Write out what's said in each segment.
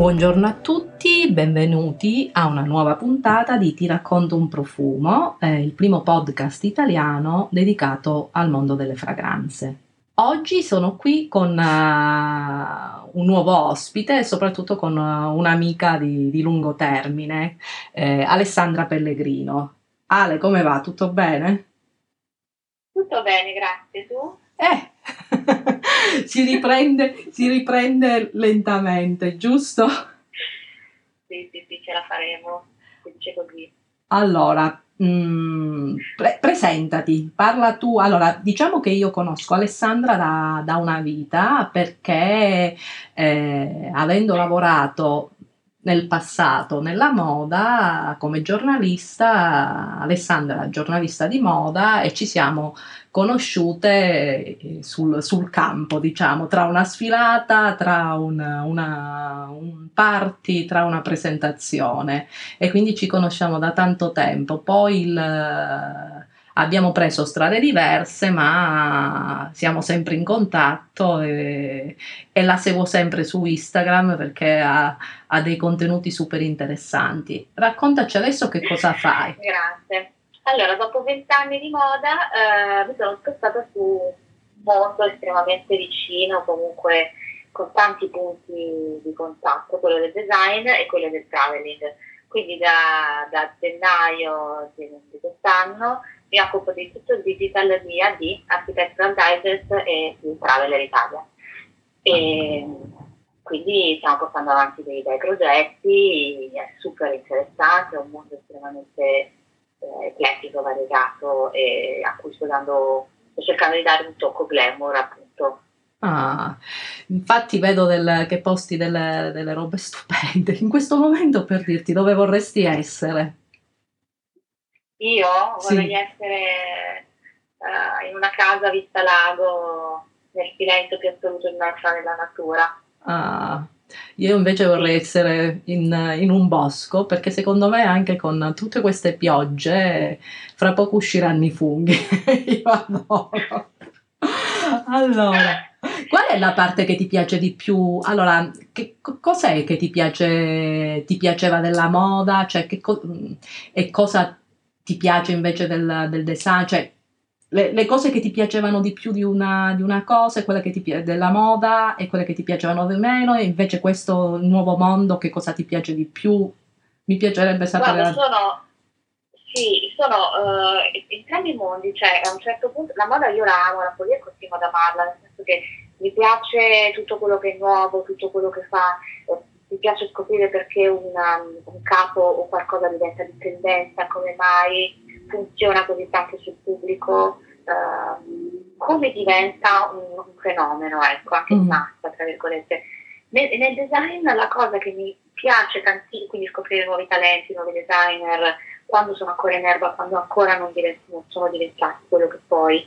Buongiorno a tutti, benvenuti a una nuova puntata di Ti racconto un profumo, eh, il primo podcast italiano dedicato al mondo delle fragranze. Oggi sono qui con uh, un nuovo ospite e soprattutto con uh, un'amica di, di, lungo termine, eh, Alessandra Pellegrino. Ale, come va? Tutto bene? Tutto bene, grazie. Tu? Eh, si, riprende, si riprende lentamente, giusto? Sì, sì, sì, ce la faremo. Si dice così. Allora, Mm, pre- presentati, parla tu. Allora, diciamo che io conosco Alessandra da, da una vita perché eh, avendo lavorato nel passato nella moda come giornalista, Alessandra giornalista di moda e ci siamo conosciute eh, sul, sul campo, diciamo, tra una sfilata, tra un, una, un party, tra una presentazione e quindi ci conosciamo da tanto tempo. Poi il abbiamo preso strade diverse, ma siamo sempre in contatto e, e la seguo sempre su Instagram perché ha, ha, dei contenuti super interessanti. Raccontaci adesso che cosa fai. Grazie. Allora, dopo vent'anni di moda eh, mi sono spostata su un mondo estremamente vicino, comunque con tanti punti di contatto, quello del design e quello del traveling. Quindi da, da gennaio di, di quest'anno mi occupo di tutto il digital di AD, Architectural Digest e di Traveler Italia. E quindi stiamo portando avanti dei bei progetti, è super interessante, è un mondo estremamente eh, eclettico, variegato e a cui sto, dando, sto cercando di dare un tocco glamour appunto. Ah, infatti vedo del, che posti delle, delle robe stupende. In questo momento per dirti dove vorresti essere. Io sì. vorrei essere uh, in una casa vista lago nel silenzio più assoluto immersa nella natura. Ah, io invece vorrei essere in, in, un bosco perché secondo me anche con tutte queste piogge fra poco usciranno i funghi. io adoro. Allora, qual è la parte che ti piace di più? Allora, che, cos'è che ti, piace, ti piaceva della moda? Cioè, che co- e cosa ti piace invece del, del design, cioè le, le, cose che ti piacevano di più di una, di una cosa, quelle che ti piace della moda e quelle che ti piacevano di meno, e invece questo nuovo mondo, che cosa ti piace di più? Mi piacerebbe sapere. Guarda, sono, sì, sono uh, entrambi i mondi, cioè a un certo punto la moda io la amo, la follia continuo ad amarla, nel senso che mi piace tutto quello che è nuovo, tutto quello che fa, eh, mi piace scoprire perché una, un capo o qualcosa diventa di tendenza, come mai funziona così tanto sul pubblico, uh, come diventa un, un, fenomeno, ecco, anche di mm. massa, tra virgolette. Nel, nel, design la cosa che mi piace tantissimo, quindi scoprire nuovi talenti, nuovi designer, quando sono ancora in erba, quando ancora non, divent- non sono diventati quello che poi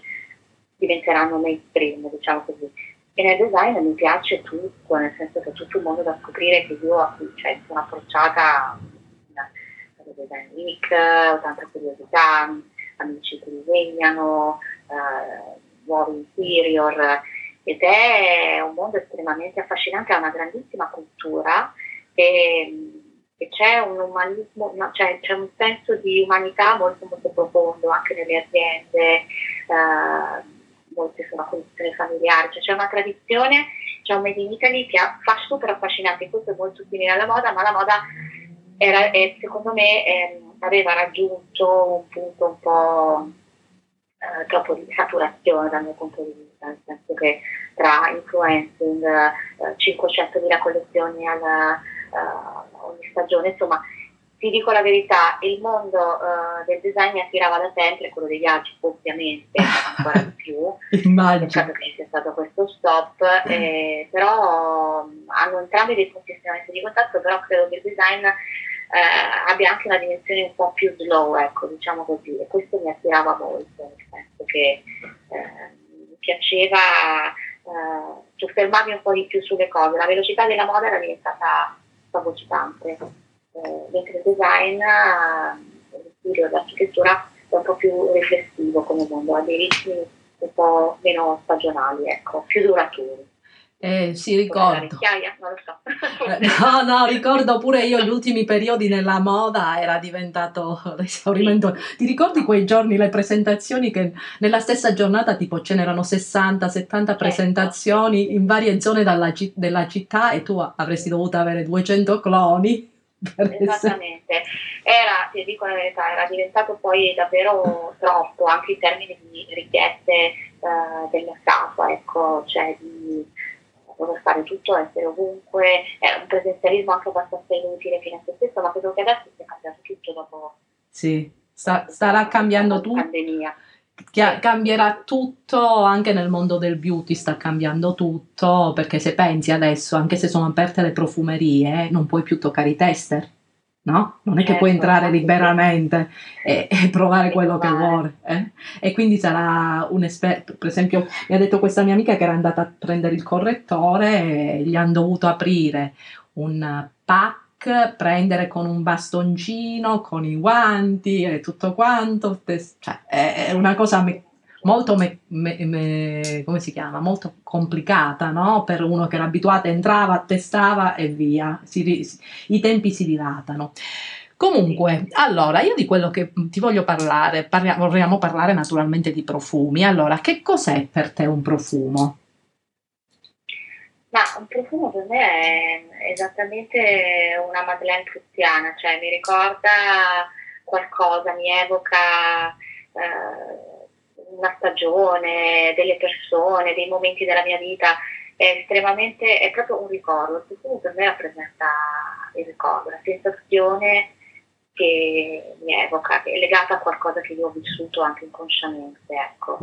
diventeranno mainstream, diciamo così e nel design mi piace tutto, nel senso che tutto un mondo da scoprire che io a cui cioè, sono approcciata alle Design Week, ho tanta curiosità, amici che disegnano, eh, nuovi interior, ed è un mondo estremamente affascinante, ha una grandissima cultura e, e c'è un umanismo, no, cioè, c'è un senso di umanità molto molto profondo anche nelle aziende. Eh, molte sono condizioni familiari, cioè c'è una tradizione, c'è un Made in Italy che fa super affascinante, questo è molto simile alla moda, ma la moda era, è, secondo me eh, aveva raggiunto un punto un po' eh, troppo di saturazione dal mio punto di vista, nel senso che tra influencing, eh, 500.000 collezioni alla, eh, ogni stagione, insomma ti dico la verità, il mondo uh, del design mi attirava da sempre, quello dei viaggi ovviamente ancora di più, Immagino. peccato che sia stato questo stop, eh, però um, hanno entrambi dei punti estremamente di contatto, però credo che il design eh, abbia anche una dimensione un po' più slow, ecco, diciamo così, e questo mi attirava molto, nel senso che eh, mi piaceva eh, soffermarmi un po' di più sulle cose, la velocità della moda era diventata fagocitante eh, mentre il design, eh, lo studio dell'architettura è un po' più riflessivo come mondo, ha dei ritmi un po' meno stagionali, ecco, più duraturi. Eh, sì, ricordo. Vecchiaia, non lo so. Eh, no, no, ricordo pure io gli ultimi periodi nella moda era diventato l'esaurimento. Ti ricordi quei giorni, le presentazioni che nella stessa giornata tipo ce n'erano 60, 70 presentazioni in varie zone dalla, della città e tu avresti dovuto avere 200 cloni? Esattamente, era, ti dico la verità, era diventato poi davvero troppo anche in termini di richieste uh, della statua, ecco, cioè di dover fare tutto, essere ovunque, è un presenzialismo anche abbastanza inutile fino a se stesso, ma credo che adesso sia cambiato tutto dopo. Sì, sta, starà cambiando tutto. Pandemia. Cambierà tutto anche nel mondo del beauty, sta cambiando tutto perché se pensi adesso, anche se sono aperte le profumerie, non puoi più toccare i tester no? Non è che puoi certo, entrare liberamente e, e provare quello che vuoi. Eh? E quindi sarà un esperto. Per esempio, mi ha detto questa mia amica che era andata a prendere il correttore e gli hanno dovuto aprire un pack, prendere con un bastoncino, con i guanti e tutto quanto. Cioè, è una cosa me- molto, me, me, me, come si chiama? molto complicata no? per uno che era abituato, entrava, testava e via, si, i tempi si dilatano. Comunque, allora, io di quello che ti voglio parlare, parlia, vorremmo parlare naturalmente di profumi. Allora, che cos'è per te un profumo? Ma un profumo per me è esattamente una Madeleine prussiana, cioè mi ricorda qualcosa, mi evoca eh, una stagione, delle persone, dei momenti della mia vita, è estremamente, è proprio un ricordo, il profumo per me rappresenta il ricordo, la sensazione che mi evoca, che è legata a qualcosa che io ho vissuto anche inconsciamente, ecco.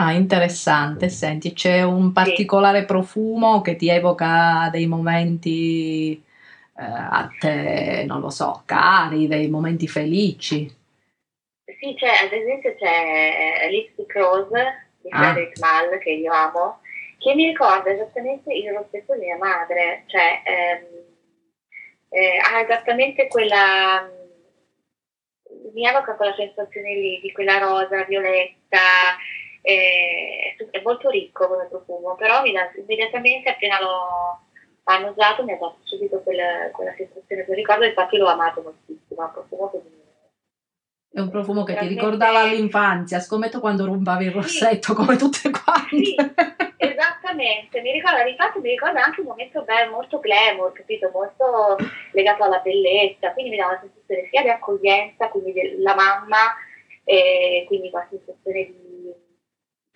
Ah, interessante. Senti, c'è un particolare profumo che ti evoca dei momenti eh, a te, non lo so, cari, dei momenti felici? Sì, c'è, ad esempio c'è eh, Lipstick Rose di ah. Frederick Mall che io amo, che mi ricorda esattamente il rossetto di mia madre, cioè ehm, eh, ha esattamente quella, mi evoca quella sensazione lì, di quella rosa, violetta, eh, è molto ricco come profumo, però mi dà immediatamente appena l'ho hanno usato mi ha dato subito quella, quella sensazione, quel ricordo, infatti l'ho amato moltissimo, è un profumo che mi è un profumo che ti ricordava l'infanzia, scommetto quando rubavi il rossetto sì. come tutte quante. Sì, esattamente, mi ricorda, infatti mi ricorda anche un momento bello, molto glamour, capito? Molto legato alla bellezza, quindi mi dava una sensazione sia di accoglienza, quindi della mamma, e quindi una sensazione di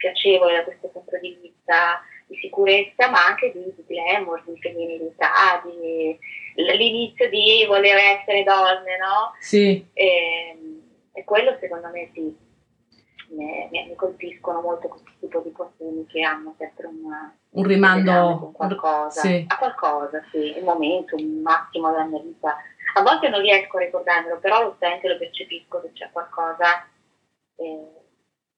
piacevole da questo punto di vista, di sicurezza, ma anche di, di glamour, di femminilità, di l'inizio di voler essere donne, no? Sì. E, e quello secondo me sì, mi, mi colpiscono molto questo tipo di profumi che hanno sempre una, un rimando a qualcosa, sì. a qualcosa, sì, un momento, un attimo della mia vita. A volte non riesco a ricordarmelo, però lo sento lo percepisco che c'è qualcosa. Eh,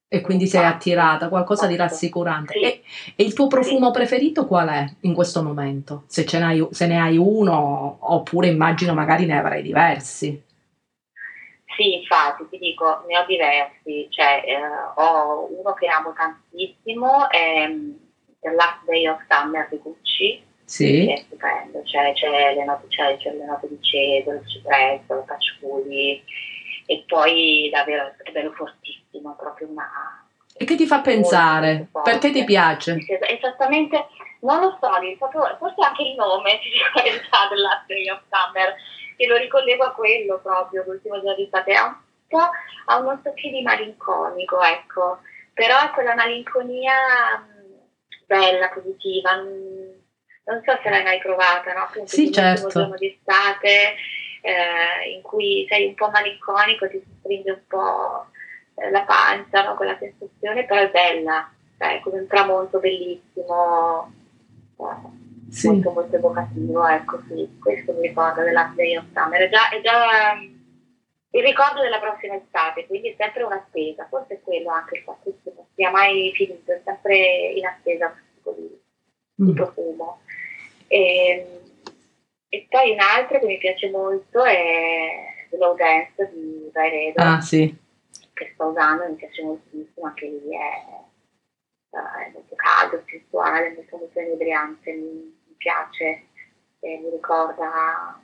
e quindi sei attirata, qualcosa di rassicurante. Sì. E, e, il tuo profumo sì. preferito qual è in questo momento? Se, ce n'hai, se ne hai uno, oppure immagino magari ne avrai diversi. Sì, infatti, ti dico, ne ho diversi, cioè eh, ho uno che amo tantissimo, è The Last Day of Summer di Gucci, sì. che è stupendo, cioè, c'è, le note, c'è, c'è le note di cedro, il cipresso, il patchouli, e poi davvero è bello fortissimo, proprio una... E che ti fa pensare? Perché ti piace? Esattamente, non lo so, forse anche il nome, ti dico verità, Day of Summer, che lo ricollego a quello proprio, l'ultimo giorno di estate, ha un po' ha uno stocchio di malinconico, ecco, però è quella malinconia mm, bella, positiva, mm, non so se l'hai mai provata, no? Appunto, sì, certo. giorno di estate eh, in cui sei un po' malinconico, ti stringe un po' eh, la pancia, no? quella sensazione, però è bella, cioè, come un tramonto bellissimo. Eh sì. molto molto evocativo, ecco sì, questo mi ricorda della Day of Summer, è già, è già um, il ricordo della prossima estate, quindi è sempre un'attesa, forse è quello anche il fatto che non sia mai finito, è sempre in attesa tipo di, mm. profumo. E, ehm, e, poi un altro che mi piace molto è Slow Dance di Vairedo, ah, sì. che sto usando, mi piace moltissimo, anche lì è, è molto caldo, sensuale, molto molto inebriante, mi, mi piace, e mi ricorda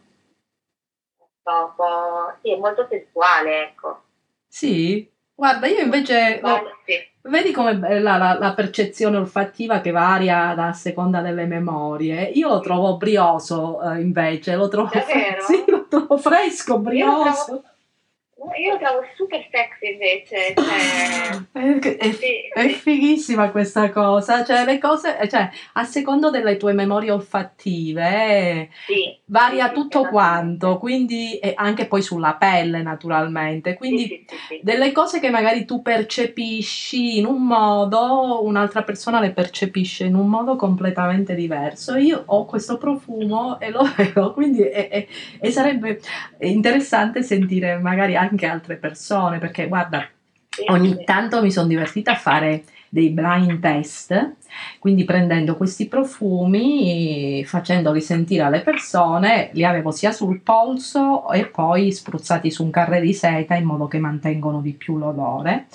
un po', sì, è molto sensuale, ecco. Sì? Guarda, io invece... Vedi com'è bella la, la percezione olfattiva che varia a seconda delle memorie. Io lo trovo brioso eh, invece, lo trovo, Davvero? sì, lo trovo fresco, Io lo brioso. trovo, io lo trovo super sexy invece, cioè, È, è- sì, è fighissima questa cosa, cioè le cose, cioè a secondo delle tue memorie olfattive eh, Sì, varia sì, tutto quanto, quindi anche poi sulla pelle naturalmente, quindi delle cose che magari tu percepisci in un modo, un'altra persona le percepisce in un modo completamente diverso. Io ho questo profumo e lo vedo, quindi è- è- e sarebbe interessante sentire magari anche altre persone, perché guarda, ogni tanto mi sono divertita a fare dei blind test, quindi prendendo questi profumi, facendoli sentire alle persone, li avevo sia sul polso e poi spruzzati su un carre di seta in modo che mantengono di più l'odore.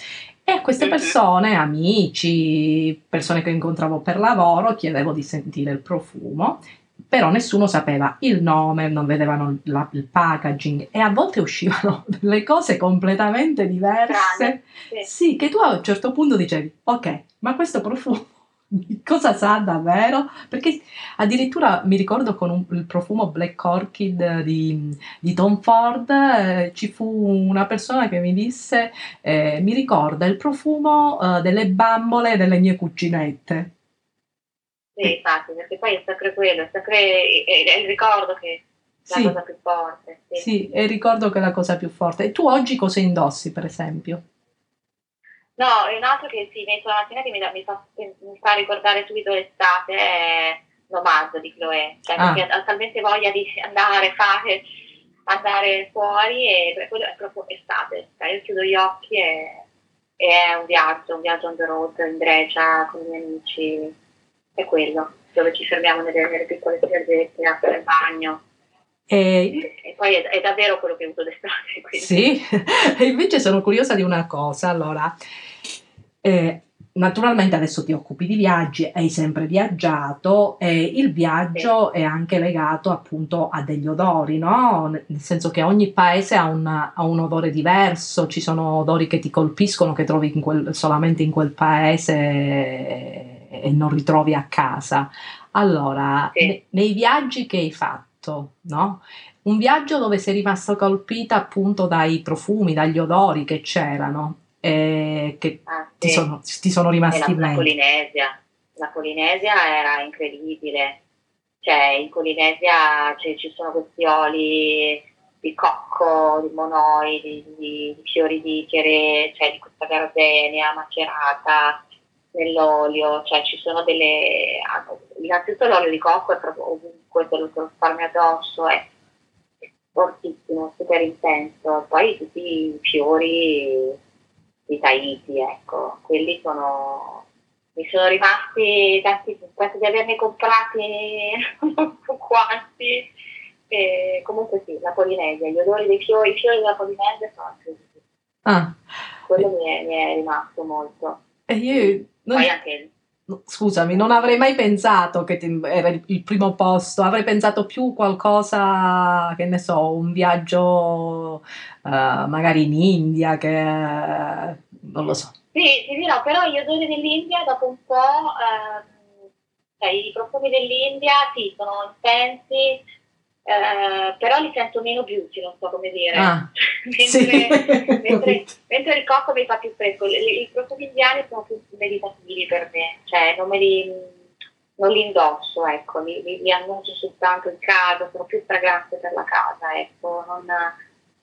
E a queste persone, amici, persone che incontravo per lavoro, chiedevo di sentire il profumo, però nessuno sapeva il nome, non vedevano la- il packaging e a volte uscivano delle cose completamente diverse. Sì. Sì, che tu a un certo punto dicevi, ok, ma questo profumo cosa sa davvero? Perché addirittura mi ricordo con un- il profumo Black Orchid di, di Tom Ford, eh, ci fu una persona che mi disse, eh, mi ricorda il profumo eh, delle bambole delle mie cuginette. Sì, infatti, perché poi è sempre quello, è sempre è, è il ricordo che è la Sì. cosa più forte. Sì. Sì, e ricordo che è la cosa più forte. E tu oggi cosa indossi, per esempio? No, e un altro che sì, metto la mattina che mi, da- mi fa, mi fa ricordare subito l'estate è Nomad di Chloé, cioè Ah. perché ho talmente voglia di andare, fare, andare fuori e quello è proprio estate, cioè io chiudo gli occhi e, e è un viaggio, un viaggio on the road in Grecia con i miei amici, è quello, dove ci fermiamo nelle, nelle piccole spiaggette a fare il bagno E e poi è, è davvero quello che avuto d'estate. quindi- Sì, e invece sono curiosa di una cosa. Allora, eh, naturalmente adesso ti occupi di viaggi, hai sempre viaggiato e il viaggio è anche legato appunto a degli odori, no? Nel senso che ogni paese ha un, ha un odore diverso, ci sono odori che ti colpiscono, che trovi in quel- solamente in quel paese e, non ritrovi a casa. Allora, Sì. ne- nei viaggi che hai fatto, no? Un viaggio dove sei rimasta colpita appunto dai profumi, dagli odori che c'erano e che Ah, ti sì. sono, ti sono rimasti la, in la mente. Polinesia. La Polinesia era incredibile. Cioè, in Polinesia ci, ci sono questi oli di cocco, di monoi, di, di- di fiori di chere, cioè di questa gardenia macerata nell'olio, cioè ci sono delle... Innanzitutto l'olio di cocco è proprio ovunque, te lo spalmi addosso, è è fortissimo, super intenso. Poi tutti i fiori di Tahiti, ecco, quelli sono, mi sono rimasti tanti, penso di averne comprati non so quanti, e comunque sì, la Polinesia, gli odori dei fiori, i fiori della Polinesia sono incredibili, Ah, quello mi è, mi è rimasto molto. E io, non- Poi anche, scusami, non avrei mai pensato che era il, primo posto, avrei pensato più qualcosa, che ne so, un viaggio eh, magari in India, che non lo so. sì, ti dirò, però gli odori dell'India dopo un po', ehm, cioè i profumi dell'India sì, sono intensi, eh, però li sento meno beauty, non so come dire. Ah, mentre, sì. mentre, mentre il cocco mi fa più fresco, i, profumi indiani sono più meditativi per me, cioè non me li, non li indosso, ecco, li, li, li annuncio soltanto in casa, sono più fragranze per la casa, ecco, non,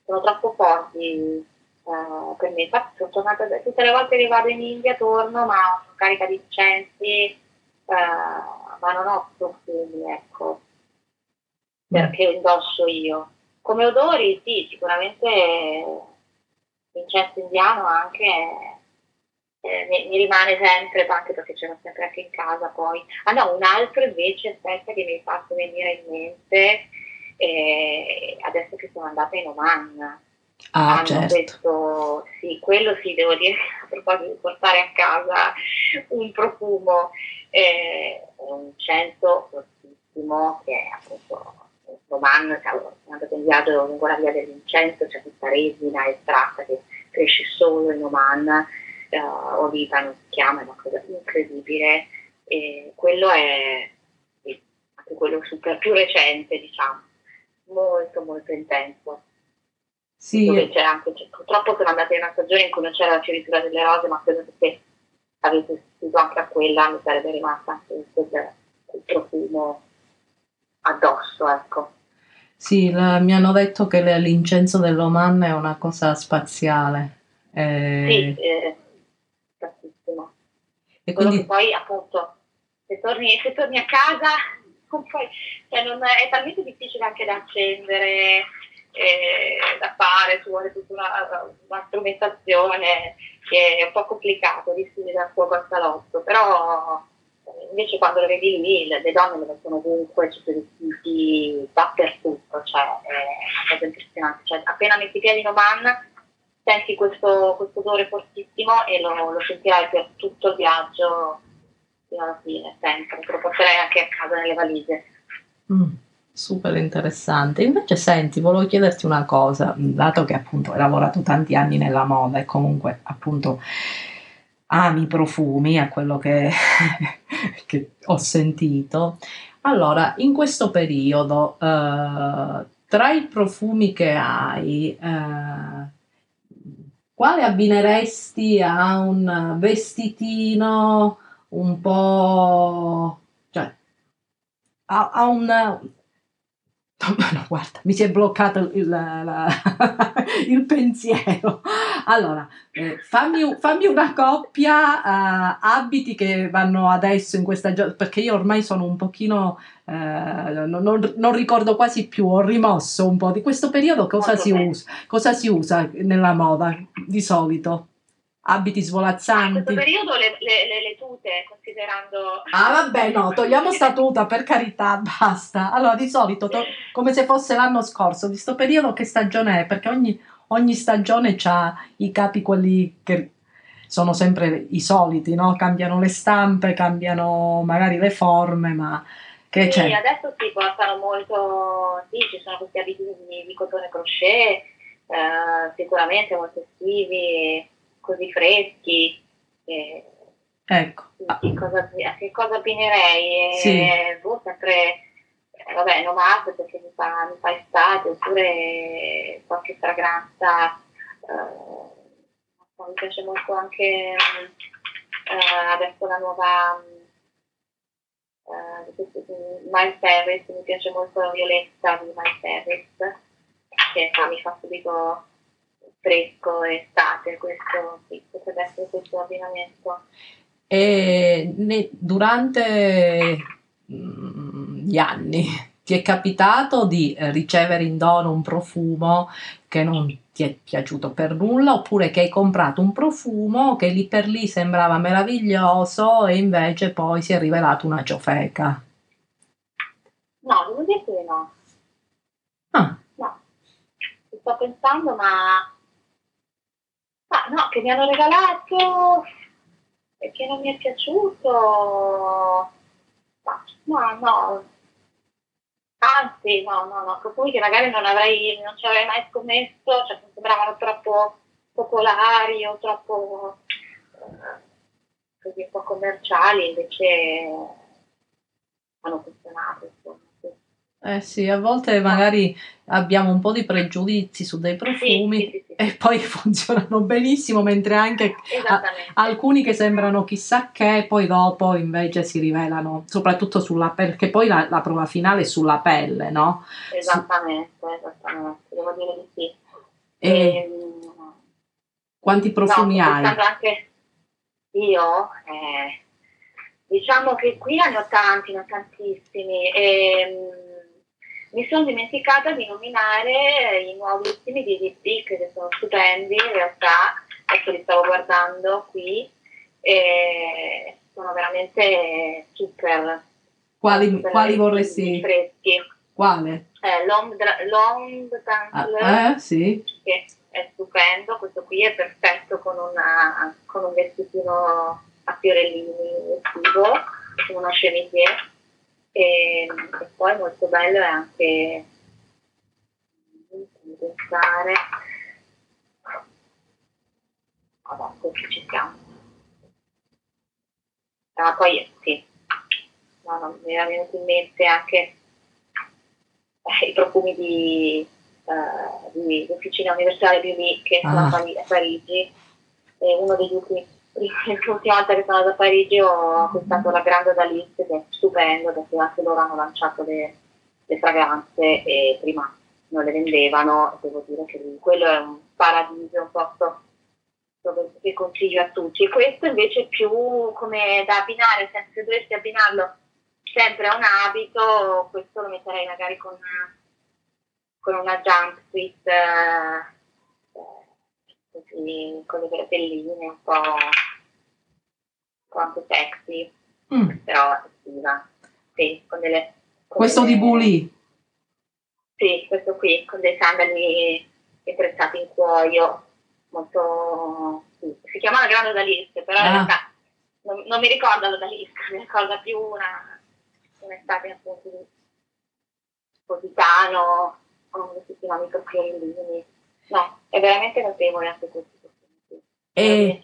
sono troppo forti eh, per me. Infatti sono tornata, tutte le volte che vado in India torno, ma sono carica di incensi, eh, ma non ho profumi, ecco, perché indosso io. Come odori, sì, sicuramente l'incenso indiano anche eh, mi, mi rimane sempre, anche perché ce l'ho sempre anche in casa poi. Ah no, un altro invece, aspetta, che mi hai fatto venire in mente, eh, adesso che sono andata in Oman. Ah, hanno certo. questo, sì, quello sì, devo dire, a proposito di portare a casa un profumo, eh, un incenso fortissimo che è appunto roman, siamo andato in viaggio lungo la via dell'incenso, c'è questa resina estratta che cresce solo in Oman, eh, Oliva non si chiama, è una cosa incredibile e quello è anche quello super più recente diciamo, molto molto intenso. Sì. Dove c'è anche, cioè, purtroppo sono andata in una stagione in cui non c'era la fioritura delle rose, ma credo che se avessi assistito anche a quella mi sarebbe rimasta anche quel profumo addosso, ecco. Sì, la, mi hanno detto che l'incenso dell'Oman è una cosa spaziale. Eh... Sì, eh, spazzissimo. E quindi... poi appunto, se torni, se torni a casa, poi, cioè non è, talmente difficile anche da accendere, eh, da fare, ci vuole tutta una, una, strumentazione che è un po' complicato rischi dar fuoco al salotto, però invece quando lo vedi lì le, le donne lo mettono ovunque, ci sono vestiti dappertutto, cioè è una cosa impressionante, cioè, appena metti piedi in Oman senti questo, questo odore fortissimo e lo, lo sentirai per tutto il viaggio fino alla fine, sempre, te lo porterai anche a casa nelle valigie. Mm super interessante. Invece, senti, volevo chiederti una cosa, dato che appunto hai lavorato tanti anni nella moda e comunque appunto ami i profumi, a quello che, che ho sentito. Allora, in questo periodo, eh, tra i profumi che hai, eh, quale abbineresti a un vestitino un po'... cioè a, a un No, guarda, mi si è bloccato il, la, il pensiero. Allora, eh, fammi, fammi, una coppia uh, abiti che vanno adesso in questa giornata, perché io ormai sono un pochino, uh, non, non, ricordo quasi più, ho rimosso un po' di questo periodo. Cosa si, usa, cosa si usa nella moda di solito? Abiti svolazzanti. In questo periodo le, le, le, le, tute, considerando... Ah vabbè, no, togliamo sta tuta, per carità, basta. Allora, di solito, to- come se fosse l'anno scorso, di sto periodo che stagione è? Perché ogni, ogni stagione ha i capi quelli che sono sempre i soliti, no? Cambiano le stampe, cambiano magari le forme, ma... Che sì, c'è? adesso si portano molto, sì, ci sono questi abiti di, di cotone crochet, eh, sicuramente molto estivi, così freschi. Eh, ecco. Che cosa, a che cosa abbinerei? Sì. Eh, boh, sempre, eh, vabbè, nomad perché mi fa, mi fa estate, oppure qualche fragranza. Eh, mi piace molto anche eh, adesso la nuova uh, Miles Harris, mi piace molto la violetta di Miles Harris, che mi fa subito fresco estate, questo sì, potrebbe essere questo abbinamento. E ne, durante mm, gli anni ti è capitato di ricevere in dono un profumo che non ti è piaciuto per nulla oppure che hai comprato un profumo che lì per lì sembrava meraviglioso e invece poi si è rivelato una ciofeca? No, devo dire che no. Ah. No, ci sto pensando ma no, che mi hanno regalato e che non mi è piaciuto. No, no. Anzi, no, no, no, profumi che magari non avrei, non ci avrei mai scommesso, cioè mi sembravano troppo popolari o troppo eh, così un po' commerciali, invece hanno funzionato. Insomma. Eh sì, a volte magari abbiamo un po' di pregiudizi su dei profumi sì, sì, sì, e poi funzionano benissimo, mentre anche a, alcuni che sembrano chissà che, poi dopo invece si rivelano, soprattutto sulla pelle, perché poi la, la prova finale è sulla pelle, no? Esattamente, esattamente, devo dire di sì. E, e ehm, quanti profumi no, hai? Anche io, eh, diciamo che qui ne ho tanti, ne ho tantissimi. E, ehm, mi sono dimenticata di nominare i nuovissimi di DP che sono stupendi in realtà, adesso li stavo guardando qui e sono veramente super. Quali, super quali vorresti? Freschi. Quale? Eh, long, long ah, eh, sì. che è stupendo, questo qui è perfetto con, una, con un vestitino a fiorellini estivo uno chemisier e, e poi molto bello è anche pensare adesso ci siamo ah, poi sì. No, no, mi era venuto in mente anche eh, i profumi di, uh, di Officina Universale Beauty che sono ah. a Parigi. E uno degli ultimi l'ultima volta che sono andata a Parigi ho acquistato la Grande Daliste che è stupendo perché anche loro hanno lanciato le, le fragranze e prima non le vendevano. Devo dire che quello è un paradiso, un posto dove, che consiglio a tutti. Questo invece è più come da abbinare, se dovessi abbinarlo sempre a un abito, questo lo metterei magari con, con una jumpsuit eh, così, con le bretelline un po', un po anche sexy, mm. però estiva. Sì, con delle, con questo delle, di Bully? Sì, questo qui, con dei sandali attrezzati in cuoio, molto... Sì. Si chiama la grande odalisca, però ah. in realtà non, non, mi ricorda l'odalisca, mi ricorda più una, un'estate appunto di Positano, come si chiama, microfiorellini No, è veramente notevole anche questo. E.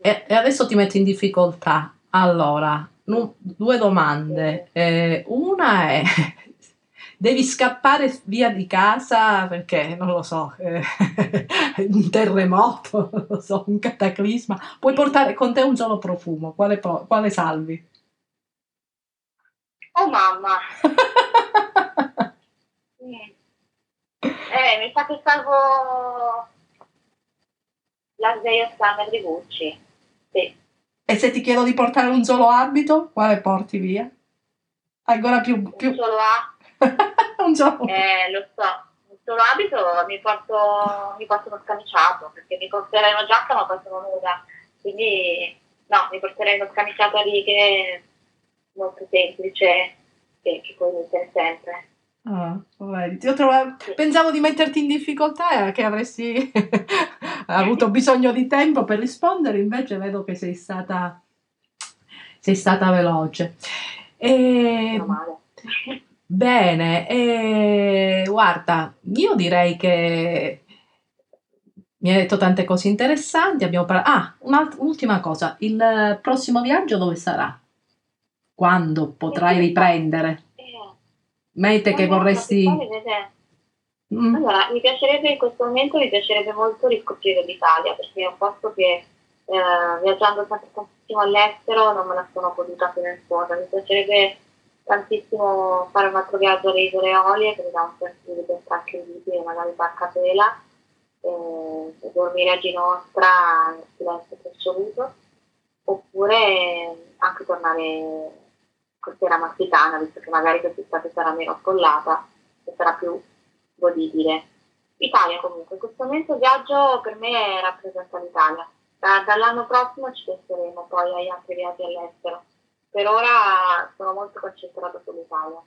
E, e, adesso ti metto in difficoltà. Allora, nu, due domande. Eh, una è, devi scappare via di casa perché, non lo so, eh, un terremoto, non lo so, un cataclisma. Puoi portare con te un solo profumo. Quale, quale salvi? Oh mamma! mm. Eh, mi sa che salvo la Zaya Summer di Gucci. Sì. E se ti chiedo di portare un solo abito, quale porti via? Ancora più... più... Un solo A. un solo. Eh, lo so. Un solo abito mi porto, mi porto uno scamiciato, perché mi porterei una giacca ma poi sono nuda. Quindi no, mi porterei uno scamiciato a righe molto semplice che, che puoi mettere sempre. Ah, trovato, pensavo di metterti in difficoltà e che avresti avuto bisogno di tempo per rispondere, invece vedo che sei stata, sei stata veloce. E, bene, e, guarda, io direi che mi hai detto tante cose interessanti. Abbiamo parlato. Ah, un'ultima cosa: il prossimo viaggio dove sarà? Quando potrai riprendere? Mete che vorresti... Mm. Allora, mi piacerebbe in questo momento, mi piacerebbe molto riscoprire l'Italia, perché è un posto che eh, viaggiando sempre tantissimo all'estero non me la sono potuta in fondo. Mi piacerebbe tantissimo fare un altro viaggio alle isole Eolie, che mi dà un senso di libertà incredibile, magari barca tela, eh, dormire a Ginostra nel silenzio assoluto, oppure anche tornare costiera amalfitana, visto che magari quest'estate sarà meno affollata e sarà più godibile. Italia comunque, in questo momento il viaggio per me rappresenta l'Italia. Da, dall'anno prossimo ci penseremo poi agli altri viaggi all'estero. Per ora sono molto concentrata sull'Italia.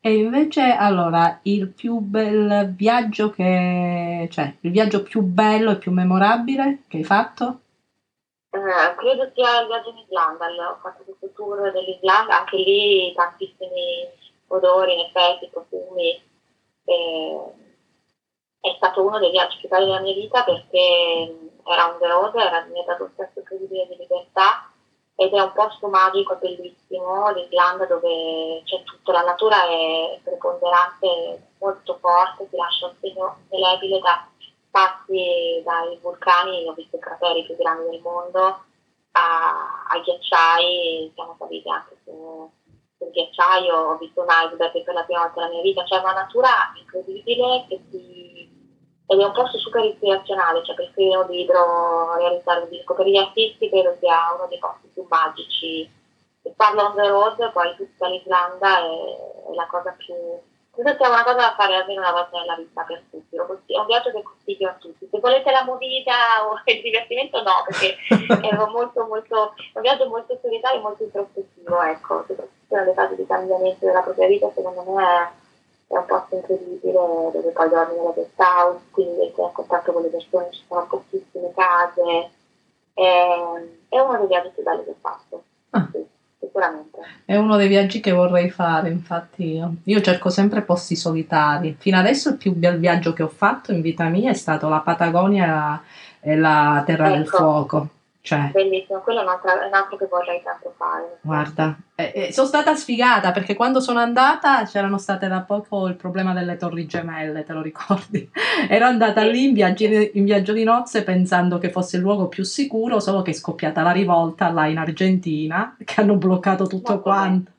E invece, allora, il più bel viaggio che... cioè, il viaggio più bello e più memorabile che hai fatto? Eh, credo sia il viaggio in Islanda, ho fatto questo tour dell'Islanda, anche lì tantissimi odori, in effetti, profumi. Eh, è stato uno dei viaggi più belli della mia vita perché era on the road, era, dato un senso incredibile di libertà ed è un posto magico, bellissimo, l'Islanda dove c'è tutto, la natura è preponderante, molto forte, ti lascia un segno indelebile da passi dai vulcani, ho visto i crateri più grandi del mondo, a, ai ghiacciai, siamo saliti anche su, sul ghiacciaio, ho visto un iceberg per la prima volta nella mia vita, c'è una natura incredibile che ti, ed è un posto super ispirazionale, cioè per scrivere un libro, realizzare un disco, per gli artisti credo sia uno dei posti più magici. E parlo on the road, poi tutta l'Islanda è la cosa più credo sia una cosa da fare almeno una volta nella vita per tutti, è un viaggio che consiglio a tutti. Se volete la mobilità o il divertimento no, perché è molto, molto, un viaggio molto solitario e molto introspettivo, ecco, soprattutto nelle fasi di cambiamento della propria vita, secondo me è, è un posto incredibile dove poi dormi nella guest house, quindi sei a contatto con le persone, ci sono pochissime case, è, è uno dei viaggi più belli che ho fatto. Sicuramente. È uno dei viaggi che vorrei fare, infatti io. Io cerco sempre posti solitari. Fino adesso il più bel viaggio che ho fatto in vita mia è stato la Patagonia e la Terra ecco. del Fuoco. Cioè, Bellissimo, quello è un, altro, è un altro che vorrei tanto fare. Guarda, eh, eh, sono stata sfigata perché quando sono andata c'erano state da poco il problema delle torri gemelle, te lo ricordi? Ero andata sì. lì in viaggio, in viaggio, di nozze pensando che fosse il luogo più sicuro, solo che è scoppiata la rivolta là in Argentina, che hanno bloccato tutto Molto quanto.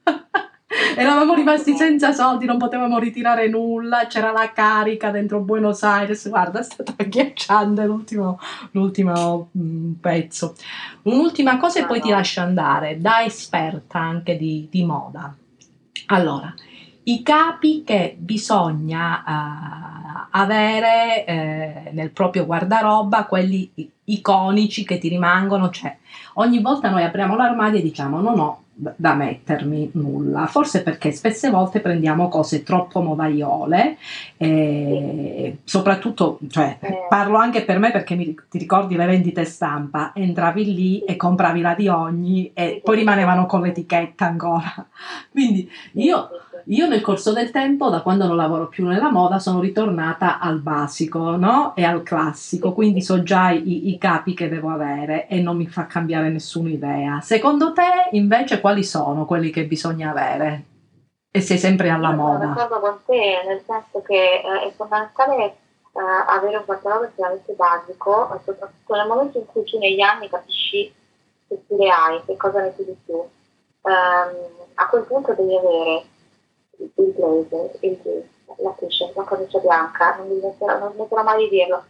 Eravamo rimasti senza soldi, non potevamo ritirare nulla, c'era la carica dentro Buenos Aires, guarda, è stato agghiacciante l'ultimo, l'ultimo mm, pezzo. Un'ultima cosa e poi ti lascio andare, da esperta anche di, di moda. Allora, i capi che bisogna uh, avere eh, nel proprio guardaroba, quelli iconici che ti rimangono, cioè ogni volta noi apriamo l'armadio e diciamo no no, da mettermi nulla, forse perché spesse volte prendiamo cose troppo modaiole, eh, soprattutto, cioè, eh. parlo anche per me perché mi, ti ricordi le vendite stampa, entravi lì e compravi la di ogni e poi rimanevano con l'etichetta ancora. Quindi io io nel corso del tempo, da quando non lavoro più nella moda, sono ritornata al basico no? e al classico, quindi so già i, i, capi che devo avere e non mi fa cambiare nessuna idea. Secondo te, invece, quali sono quelli che bisogna avere? E sei sempre alla Io moda? Sono d'accordo con te, nel senso che eh, è fondamentale eh, avere un guardaroba estremamente basico, soprattutto nel momento in cui tu negli anni capisci che stile hai, che cosa ne di più. Um, a quel punto devi avere il blazer, il jeans, la t-shirt, la camicia bianca, non mi metterò, non mai di dirlo,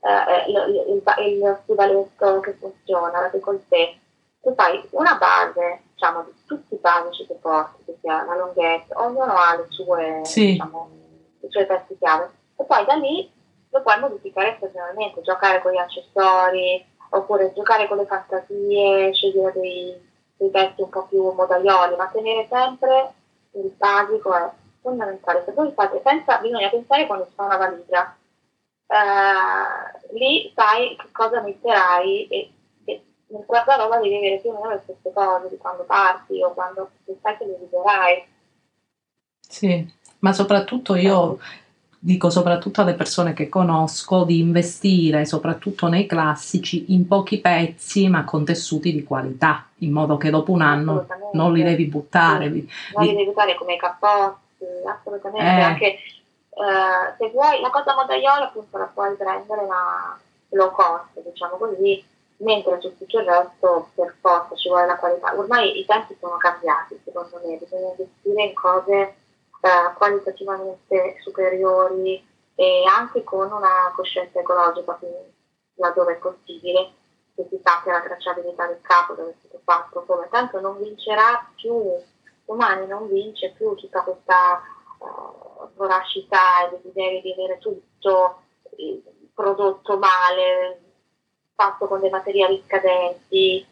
eh, il, il, il stivaletto che funziona, la décolleté. Tu fai una base, diciamo, di tutti i basici che porti, che sia la longhezza, ognuno ha le sue, sì. diciamo, le sue pezzi chiave. E poi da lì lo puoi modificare stagionalmente, giocare con gli accessori, oppure giocare con le fantasie, scegliere dei, dei pezzi un po' più modaioli, ma tenere sempre il basico è fondamentale. Se voi fate, senza, bisogna pensare quando si fa una valigia, eh, lì sai che cosa metterai e, e nel guardaroba devi avere più o meno le stesse cose di quando parti o quando sai che le userai. Sì, ma soprattutto io dico soprattutto alle persone che conosco di investire soprattutto nei classici in pochi pezzi ma con tessuti di qualità in modo che dopo un anno non li devi buttare sì. non li devi buttare come i cappotti assolutamente eh. anche eh, se vuoi la cosa modaiola appunto la puoi prendere la low cost diciamo così mentre su tutto il resto per forza ci vuole la qualità ormai i tempi sono cambiati secondo me bisogna investire in cose eh, qualitativamente superiori e anche con una coscienza ecologica, quindi laddove è possibile, che si sappia la tracciabilità del capo, dove è stato fatto, come tanto non vincerà più, domani non vince più tutta questa uh, voracità e desiderio di avere tutto prodotto male, fatto con dei materiali scadenti,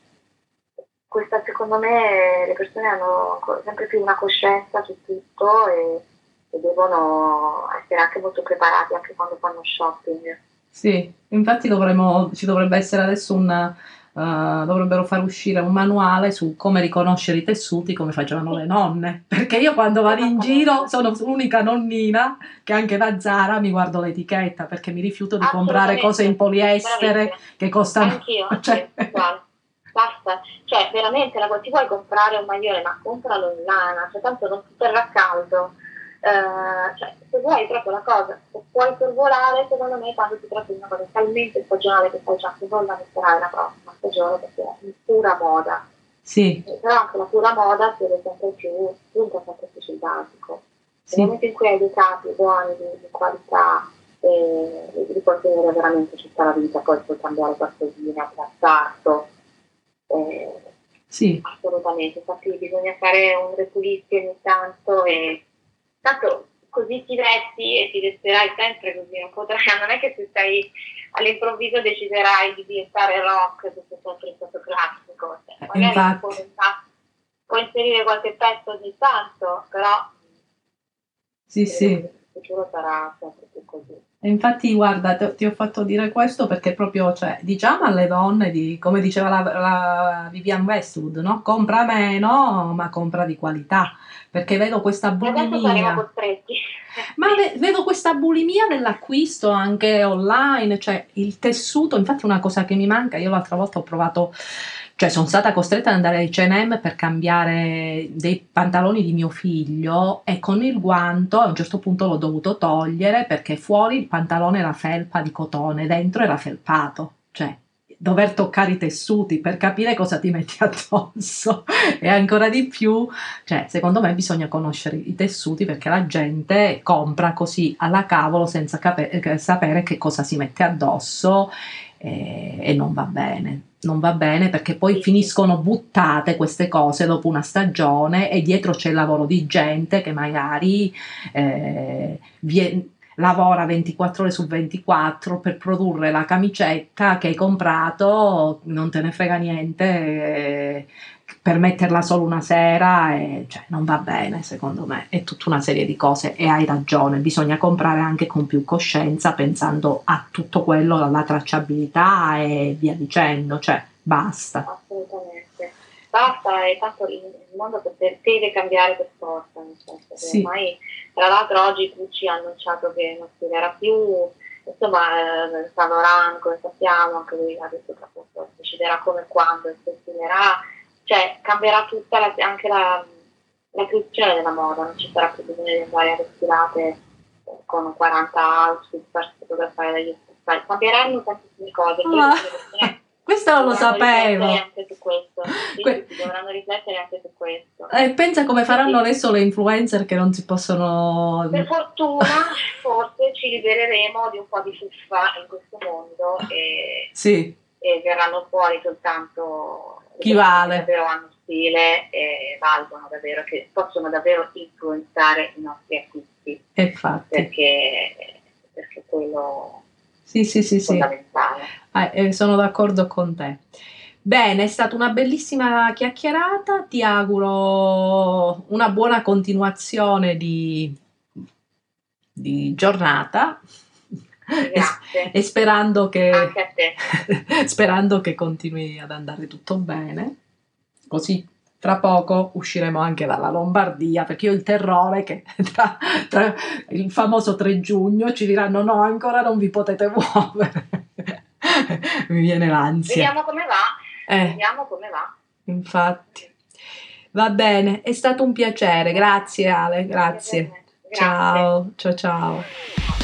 questa secondo me le persone hanno sempre più una coscienza su tutto e, e devono essere anche molto preparati anche quando fanno shopping. Sì, infatti dovremmo, ci dovrebbe essere adesso un, Uh, dovrebbero far uscire un manuale su come riconoscere i tessuti come facevano le nonne. Perché io quando vado in giro sono l'unica nonnina che anche da Zara mi guardo l'etichetta perché mi rifiuto di comprare cose in poliestere che costano anch'io, cioè, anch'io basta, cioè veramente la, ti vuoi comprare un maglione ma compralo in lana, cioè tanto non ti terrà caldo, uh, cioè se vuoi proprio la cosa, se puoi sorvolare secondo me quando ti di una cosa talmente stagionale che sai già che non la metterai la prossima stagione perché è in pura moda. Sì. Eh, però anche la pura moda si vede sempre più, punta sempre più sul basico. Sì. Nel momento in cui hai dei capi buoni, di, di qualità, e li puoi tenere veramente tutta la vita, poi puoi cambiare qualcosina, piazzarlo, eh, sì. Assolutamente, infatti bisogna fare un repulizio ogni tanto e tanto così ti vesti e ti vesterai sempre così, non, potrai, non è che se stai all'improvviso deciderai di diventare rock tutto sempre in stato classico, cioè, eh, magari puoi, puoi inserire qualche pezzo ogni tanto, però sì, sì. futuro sarà sempre più così. E infatti, guarda, te- ti ho fatto dire questo perché proprio, cioè, diciamo alle donne, di, come diceva la, la Vivian Westwood, no? Compra meno, ma compra di qualità. Perché vedo questa bulimia. Ma ve- vedo questa bulimia dell'acquisto anche online, cioè il tessuto, infatti una cosa che mi manca, io l'altra volta ho provato, cioè sono stata costretta ad andare ai H&M per cambiare dei pantaloni di mio figlio e con il guanto a un certo punto l'ho dovuto togliere perché fuori il pantalone era felpa di cotone, dentro era felpato, cioè dover toccare i tessuti per capire cosa ti metti addosso e ancora di più cioè, secondo me bisogna conoscere i tessuti perché la gente compra così alla cavolo senza cape- eh, sapere che cosa si mette addosso eh, e non va bene. Non va bene perché poi finiscono buttate queste cose dopo una stagione e dietro c'è il lavoro di gente che magari eh, vie- lavora 24 ore su 24 per produrre la camicetta che hai comprato, non te ne frega niente, eh, per metterla solo una sera, e, cioè, non va bene secondo me, è tutta una serie di cose e hai ragione, bisogna comprare anche con più coscienza pensando a tutto quello, alla tracciabilità e via dicendo, cioè basta. Assolutamente. Basta, e tanto il mondo deve deve cambiare per forza, nel senso che Sì. ormai, tra l'altro oggi Gucci ha annunciato che non spiegherà più, insomma, eh, Saint Laurent, come sappiamo, anche lui ha detto che appunto deciderà come e quando e se spiegherà, cioè cambierà tutta la- anche la, la fruizione della moda, non ci sarà più bisogno di andare a eh, con 40 outfit per fotografare dagli stessi, cambieranno tantissime cose. quindi Ah. Questo non lo sapevo. Anche su questo. Sì, Que- sì, dovranno riflettere anche su questo. Eh, pensa come faranno adesso le influencer che non si possono... Per fortuna, forse ci libereremo di un po' di fuffa in questo mondo e, Sì, e verranno fuori soltanto Chi vale. davvero hanno stile e valgono davvero, che possono davvero influenzare i nostri acquisti, infatti. perché, perché quello Sì, sì, sì, è sì. fondamentale. Eh, sono d'accordo con te. Bene, è stata una bellissima chiacchierata. Ti auguro una buona continuazione di, di giornata e, Grazie. e sperando che, sperando che continui ad andare tutto bene. Così tra poco usciremo anche dalla Lombardia, perché io ho il terrore che tra, tra il famoso 3 giugno ci diranno no, ancora non vi potete muovere. Mi viene l'ansia. Vediamo come va. Eh, Vediamo come va. infatti. Va bene, è stato un piacere. Grazie Ale, grazie. Grazie. Ciao, ciao, ciao.